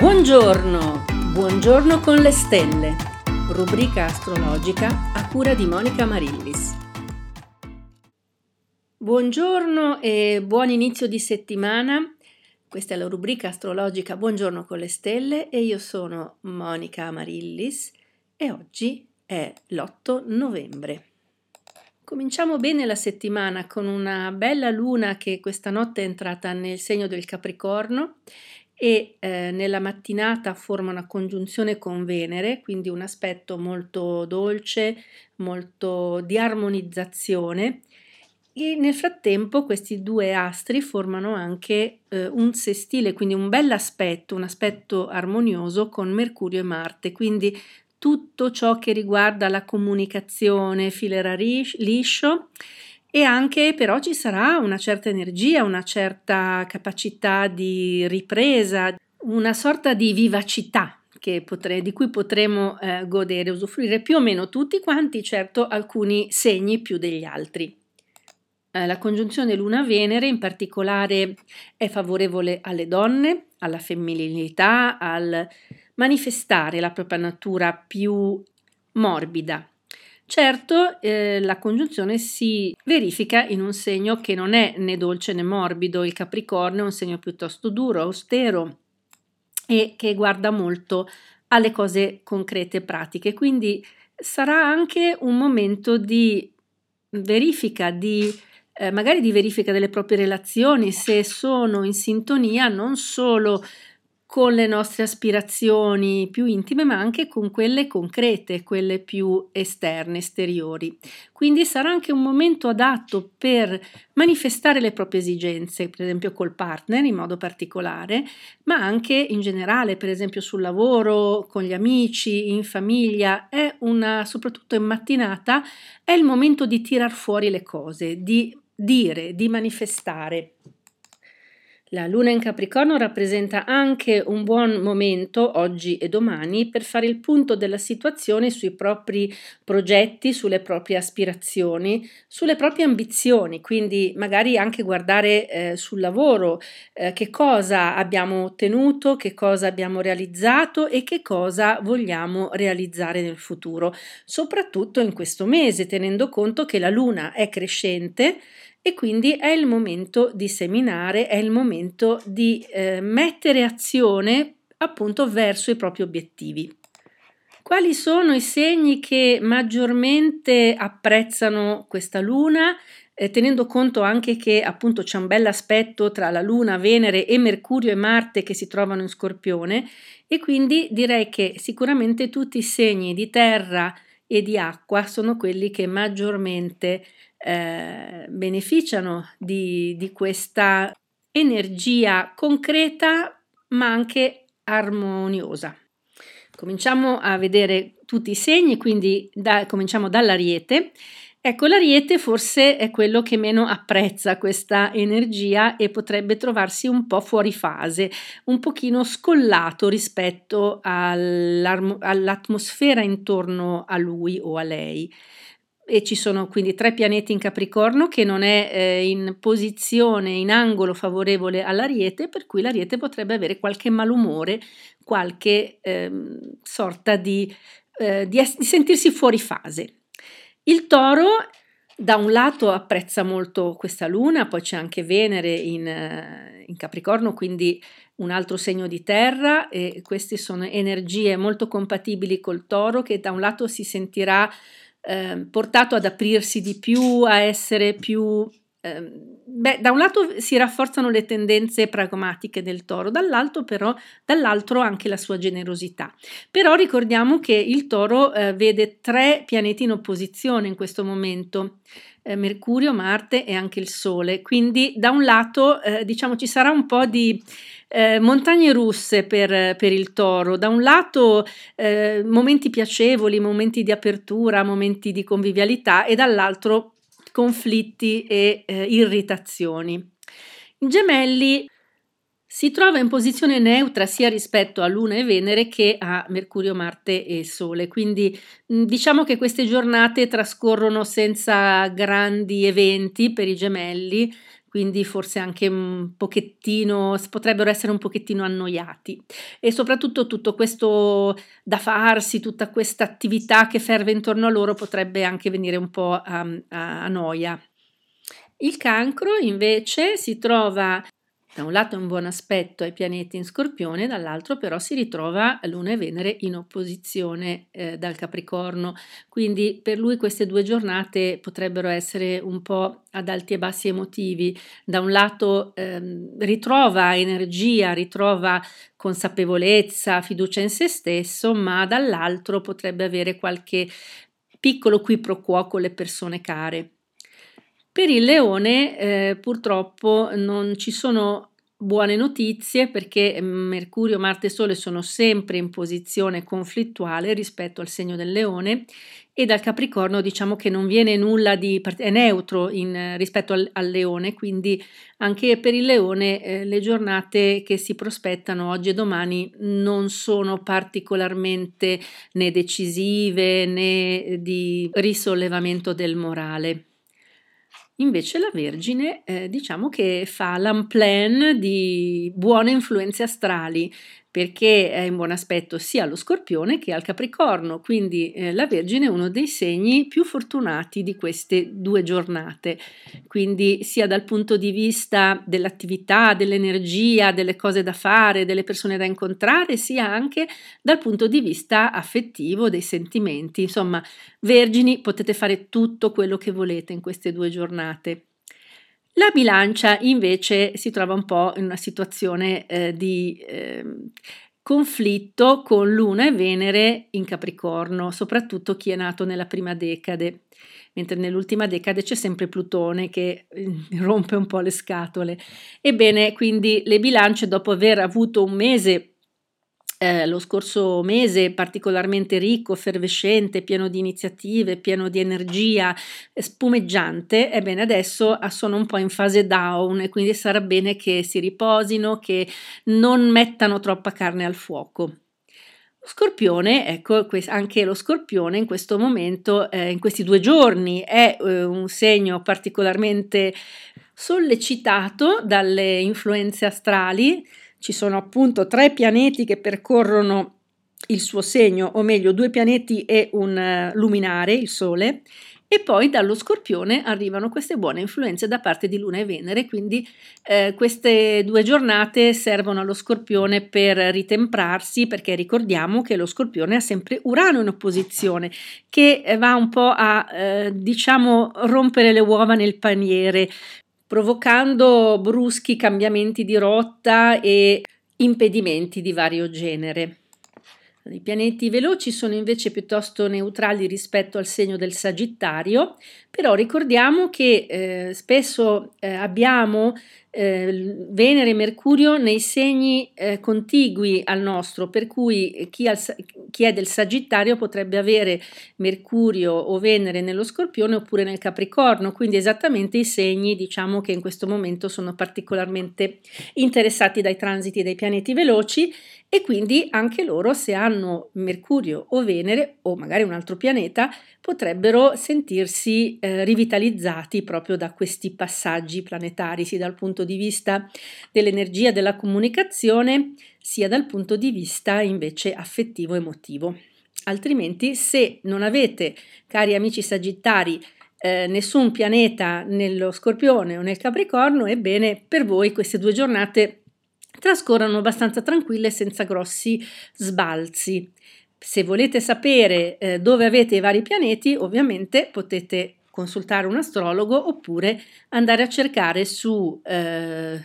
Buongiorno, buongiorno con le stelle, rubrica astrologica a cura di Monica Marillis. Buongiorno e buon inizio di settimana. Questa è la rubrica astrologica Buongiorno con le stelle e io sono Monica Amarillis e oggi è l'8 novembre. Cominciamo bene la settimana con una bella luna che questa notte è entrata nel segno del Capricorno e eh, nella mattinata forma una congiunzione con Venere, quindi un aspetto molto dolce, molto di armonizzazione. E nel frattempo questi due astri formano anche eh, un sestile, quindi un bel aspetto, un aspetto armonioso con Mercurio e Marte, quindi tutto ciò che riguarda la comunicazione filerà liscio e anche però ci sarà una certa energia, una certa capacità di ripresa, una sorta di vivacità potre, di cui potremo eh, godere, usufruire più o meno tutti quanti, certo alcuni segni più degli altri. Eh, la congiunzione Luna-Venere in particolare è favorevole alle donne, alla femminilità, al manifestare la propria natura più morbida, Certo, eh, la congiunzione si verifica in un segno che non è né dolce né morbido, il Capricorno è un segno piuttosto duro, austero e che guarda molto alle cose concrete e pratiche, quindi sarà anche un momento di verifica, di eh, magari di verifica delle proprie relazioni, se sono in sintonia non solo con le nostre aspirazioni più intime, ma anche con quelle concrete, quelle più esterne, esteriori. Quindi sarà anche un momento adatto per manifestare le proprie esigenze, per esempio col partner in modo particolare, ma anche in generale, per esempio sul lavoro, con gli amici, in famiglia, è una soprattutto in mattinata è il momento di tirar fuori le cose, di dire, di manifestare. La luna in Capricorno rappresenta anche un buon momento, oggi e domani, per fare il punto della situazione sui propri progetti, sulle proprie aspirazioni, sulle proprie ambizioni, quindi magari anche guardare eh, sul lavoro eh, che cosa abbiamo ottenuto, che cosa abbiamo realizzato e che cosa vogliamo realizzare nel futuro, soprattutto in questo mese, tenendo conto che la luna è crescente e quindi è il momento di seminare, è il momento di eh, mettere azione appunto verso i propri obiettivi. Quali sono i segni che maggiormente apprezzano questa luna? Eh, tenendo conto anche che appunto c'è un bel aspetto tra la Luna, Venere e Mercurio e Marte che si trovano in Scorpione e quindi direi che sicuramente tutti i segni di terra e di acqua sono quelli che maggiormente eh, beneficiano di, di questa energia concreta ma anche armoniosa. Cominciamo a vedere tutti i segni, quindi da, cominciamo dall'ariete. Ecco, l'ariete forse è quello che meno apprezza questa energia e potrebbe trovarsi un po' fuori fase, un pochino scollato rispetto all'atmosfera intorno a lui o a lei e ci sono quindi tre pianeti in Capricorno che non è eh, in posizione, in angolo favorevole all'Ariete, per cui l'Ariete potrebbe avere qualche malumore, qualche eh, sorta di, eh, di, es- di sentirsi fuori fase. Il Toro da un lato apprezza molto questa luna, poi c'è anche Venere in, eh, in, Capricorno, quindi un altro segno di terra e queste sono energie molto compatibili col toro che da un lato si sentirà eh, portato ad aprirsi di più, a essere più... Eh, beh, da un lato si rafforzano le tendenze pragmatiche del toro, dall'altro però, dall'altro anche la sua generosità. Però ricordiamo che il toro eh, vede tre pianeti in opposizione in questo momento. Eh, Mercurio, Marte e anche il Sole. Quindi da un lato eh, diciamo ci sarà un po' di eh, montagne russe per, per, il toro, da un lato eh, momenti piacevoli, momenti di apertura, momenti di convivialità e dall'altro conflitti e eh, irritazioni. In gemelli si trova in posizione neutra sia rispetto a Luna e Venere che a Mercurio, Marte e Sole, quindi diciamo che queste giornate trascorrono senza grandi eventi per i gemelli, quindi forse anche un pochettino, potrebbero essere un pochettino annoiati. E soprattutto tutto questo da farsi, tutta questa attività che ferve intorno a loro potrebbe anche venire un po' a, a, noia. Il cancro invece si trova da un lato è un buon aspetto ai pianeti in Scorpione, dall'altro però si ritrova Luna e Venere in opposizione eh, dal Capricorno, quindi per lui queste due giornate potrebbero essere un po' ad alti e bassi emotivi. Da un lato ehm, ritrova energia, ritrova consapevolezza, fiducia in se stesso, ma dall'altro potrebbe avere qualche piccolo qui pro quo con le persone care. Per il leone eh, purtroppo non ci sono buone notizie perché Mercurio, Marte e Sole sono sempre in posizione conflittuale rispetto al segno del leone e dal Capricorno diciamo che non viene nulla di è neutro in, rispetto al, al, leone, quindi anche per il leone eh, le giornate che si prospettano oggi e domani non sono particolarmente né decisive né di risollevamento del morale. Invece la Vergine eh, diciamo che fa l'unplan di buone influenze astrali perché è in buon aspetto sia allo Scorpione che al Capricorno, quindi eh, la Vergine è uno dei segni più fortunati di queste due giornate, quindi sia dal punto di vista dell'attività, dell'energia, delle cose da fare, delle persone da incontrare, sia anche dal punto di vista affettivo, dei sentimenti. Insomma, Vergini potete fare tutto quello che volete in queste due giornate. La bilancia invece si trova un po' in una situazione eh, di eh, conflitto con Luna e Venere in Capricorno, soprattutto chi è nato nella prima decade, mentre nell'ultima decade c'è sempre Plutone che eh, rompe un po' le scatole. Ebbene, quindi le bilance dopo aver avuto un mese eh, lo scorso mese particolarmente ricco, effervescente, pieno di iniziative, pieno di energia, spumeggiante, ebbene adesso ah, sono un po' in fase down e quindi sarà bene che si riposino, che non mettano troppa carne al fuoco. Scorpione, ecco, anche lo scorpione in questo momento, eh, in questi due giorni, è eh, un segno particolarmente sollecitato dalle influenze astrali, ci sono appunto tre pianeti che percorrono il suo segno, o meglio due pianeti e un uh, luminare, il Sole, e poi dallo Scorpione arrivano queste buone influenze da parte di Luna e Venere, quindi eh, queste due giornate servono allo Scorpione per ritemprarsi, perché ricordiamo che lo Scorpione ha sempre Urano in opposizione, che va un po' a, eh, diciamo, rompere le uova nel paniere, provocando bruschi cambiamenti di rotta e impedimenti di vario genere. I pianeti veloci sono invece piuttosto neutrali rispetto al segno del Sagittario, però ricordiamo che eh, spesso eh, abbiamo eh, Venere e Mercurio nei segni eh, contigui al nostro, per cui chi, al, chi, è del Sagittario potrebbe avere Mercurio o Venere nello Scorpione oppure nel Capricorno, quindi esattamente i segni diciamo che in questo momento sono particolarmente interessati dai transiti dei pianeti veloci e quindi anche loro se hanno Mercurio o Venere o magari un altro pianeta potrebbero sentirsi eh, rivitalizzati proprio da questi passaggi planetari, sia dal punto di vista dell'energia della comunicazione, sia dal punto di vista invece affettivo emotivo. Altrimenti, se non avete, cari amici sagittari, eh, nessun pianeta nello Scorpione o nel Capricorno, ebbene per voi queste due giornate trascorrono abbastanza tranquille senza grossi sbalzi. Se volete sapere eh, dove avete i vari pianeti, ovviamente potete consultare un astrologo oppure andare a cercare su, eh,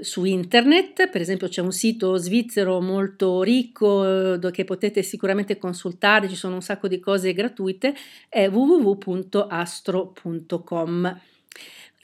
su internet, per esempio c'è un sito svizzero molto ricco eh, che potete sicuramente consultare, ci sono un sacco di cose gratuite, è www.astro.com.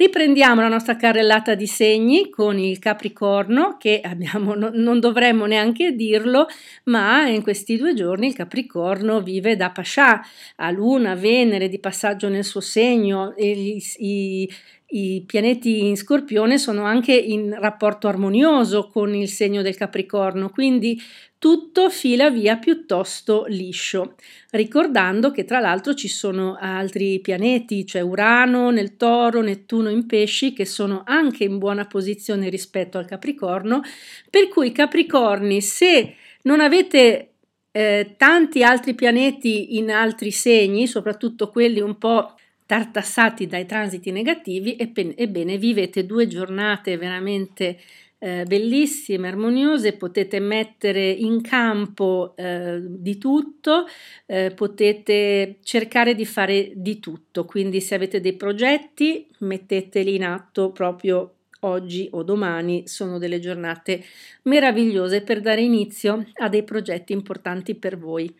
Riprendiamo la nostra carrellata di segni con il Capricorno che abbiamo, no, non dovremmo neanche dirlo, ma in questi due giorni il Capricorno vive da Pascià, a Luna, Venere di passaggio nel suo segno, i, i, i pianeti in Scorpione sono anche in rapporto armonioso con il segno del Capricorno, quindi tutto fila via piuttosto liscio, ricordando che tra l'altro ci sono altri pianeti, cioè Urano nel Toro, Nettuno in Pesci, che sono anche in buona posizione rispetto al Capricorno, per cui Capricorni, se non avete eh, tanti altri pianeti in altri segni, soprattutto quelli un po' tartassati dai transiti negativi, ebbene vivete due giornate veramente eh, bellissime, armoniose, potete mettere in campo eh, di tutto, eh, potete cercare di fare di tutto, quindi se avete dei progetti metteteli in atto proprio oggi o domani, sono delle giornate meravigliose per dare inizio a dei progetti importanti per voi.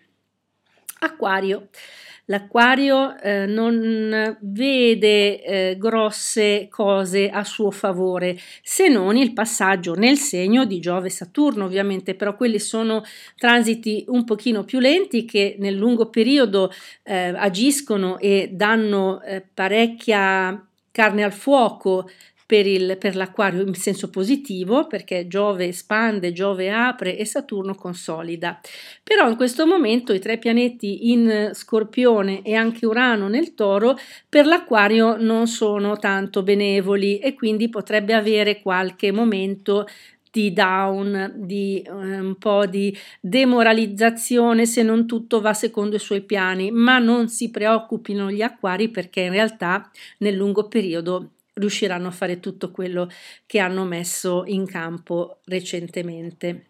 Acquario. L'acquario eh, non vede eh, grosse cose a suo favore, se non il passaggio nel segno di Giove Saturno, ovviamente, però quelli sono transiti un pochino più lenti che nel lungo periodo eh, agiscono e danno eh, parecchia carne al fuoco per, il, per l'acquario in senso positivo, perché Giove espande, Giove apre e Saturno consolida. Però in questo momento i tre pianeti in Scorpione e anche Urano nel Toro per l'acquario non sono tanto benevoli e quindi potrebbe avere qualche momento di down, di eh, un po' di demoralizzazione se non tutto va secondo i suoi piani, ma non si preoccupino gli acquari perché in realtà nel lungo periodo riusciranno a fare tutto quello che hanno messo in campo recentemente.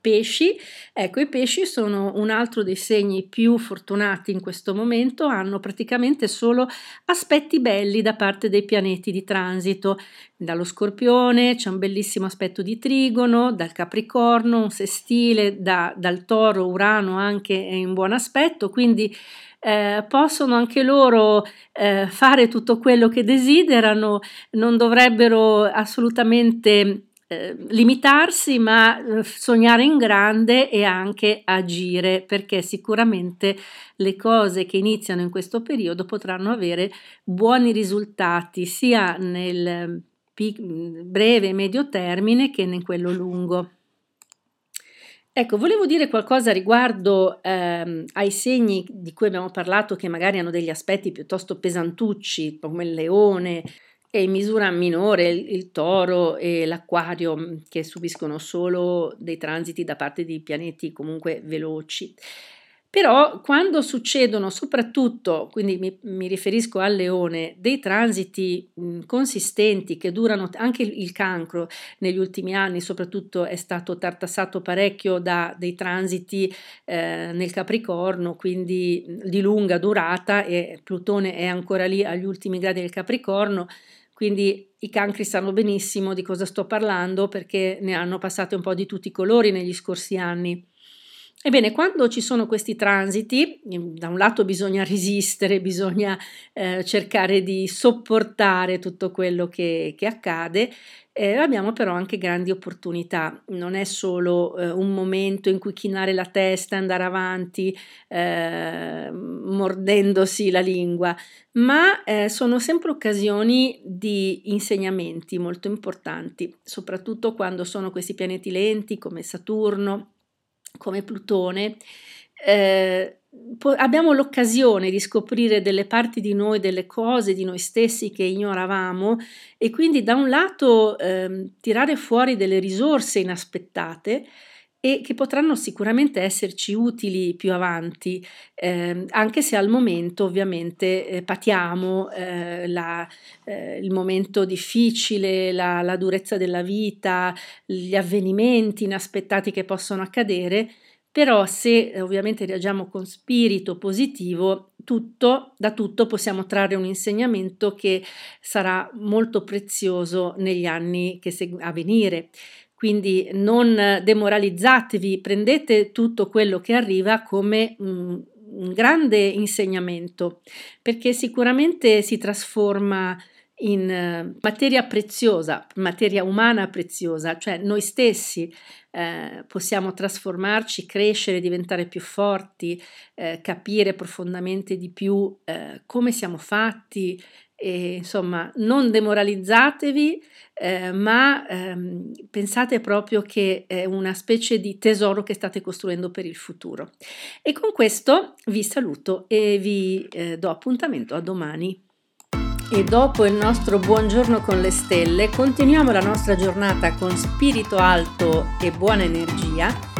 Pesci, ecco i pesci sono un altro dei segni più fortunati in questo momento, hanno praticamente solo aspetti belli da parte dei pianeti di transito. Dallo scorpione c'è un bellissimo aspetto di trigono, dal capricorno un sestile, da, dal toro urano anche è in buon aspetto, quindi eh, possono anche loro eh, fare tutto quello che desiderano, non dovrebbero assolutamente eh, limitarsi, ma eh, sognare in grande e anche agire, perché sicuramente le cose che iniziano in questo periodo potranno avere buoni risultati sia nel breve e medio termine che in quello lungo. Ecco, volevo dire qualcosa riguardo ehm, ai segni di cui abbiamo parlato che magari hanno degli aspetti piuttosto pesantucci, come il leone e in misura minore il, il toro e l'acquario mm, che subiscono solo dei transiti da parte di pianeti comunque veloci. Però quando succedono soprattutto, quindi mi, mi riferisco al leone, dei transiti mh, consistenti che durano anche il, il, cancro negli ultimi anni, soprattutto è stato tartassato parecchio da dei transiti eh, nel Capricorno, quindi di lunga durata e Plutone è ancora lì agli ultimi gradi del Capricorno, quindi i cancri sanno benissimo di cosa sto parlando perché ne hanno passate un po' di tutti i colori negli scorsi anni. Ebbene, quando ci sono questi transiti, da un lato bisogna resistere, bisogna eh, cercare di sopportare tutto quello che, che accade, eh, abbiamo però anche grandi opportunità. Non è solo eh, un momento in cui chinare la testa, andare avanti, eh, mordendosi la lingua, ma eh, sono sempre occasioni di insegnamenti molto importanti, soprattutto quando sono questi pianeti lenti come Saturno come Plutone, eh, abbiamo l'occasione di scoprire delle parti di noi, delle cose di noi stessi che ignoravamo e quindi da un lato eh, tirare fuori delle risorse inaspettate e che potranno sicuramente esserci utili più avanti, eh, anche se al momento ovviamente eh, patiamo eh, la, eh, il momento difficile, la, la durezza della vita, gli avvenimenti inaspettati che possono accadere, però se ovviamente reagiamo con spirito positivo, tutto, da tutto possiamo trarre un insegnamento che sarà molto prezioso negli anni che segu- a venire. Quindi non demoralizzatevi, prendete tutto quello che arriva come un, un grande insegnamento, perché sicuramente si trasforma in eh, materia preziosa, materia umana preziosa, cioè noi stessi eh, possiamo trasformarci, crescere, diventare più forti, eh, capire profondamente di più eh, come siamo fatti e insomma non demoralizzatevi, eh, ma ehm, pensate proprio che è una specie di tesoro che state costruendo per il futuro. E con questo vi saluto e vi eh, do appuntamento a domani. E dopo il nostro buongiorno con le stelle, continuiamo la nostra giornata con spirito alto e buona energia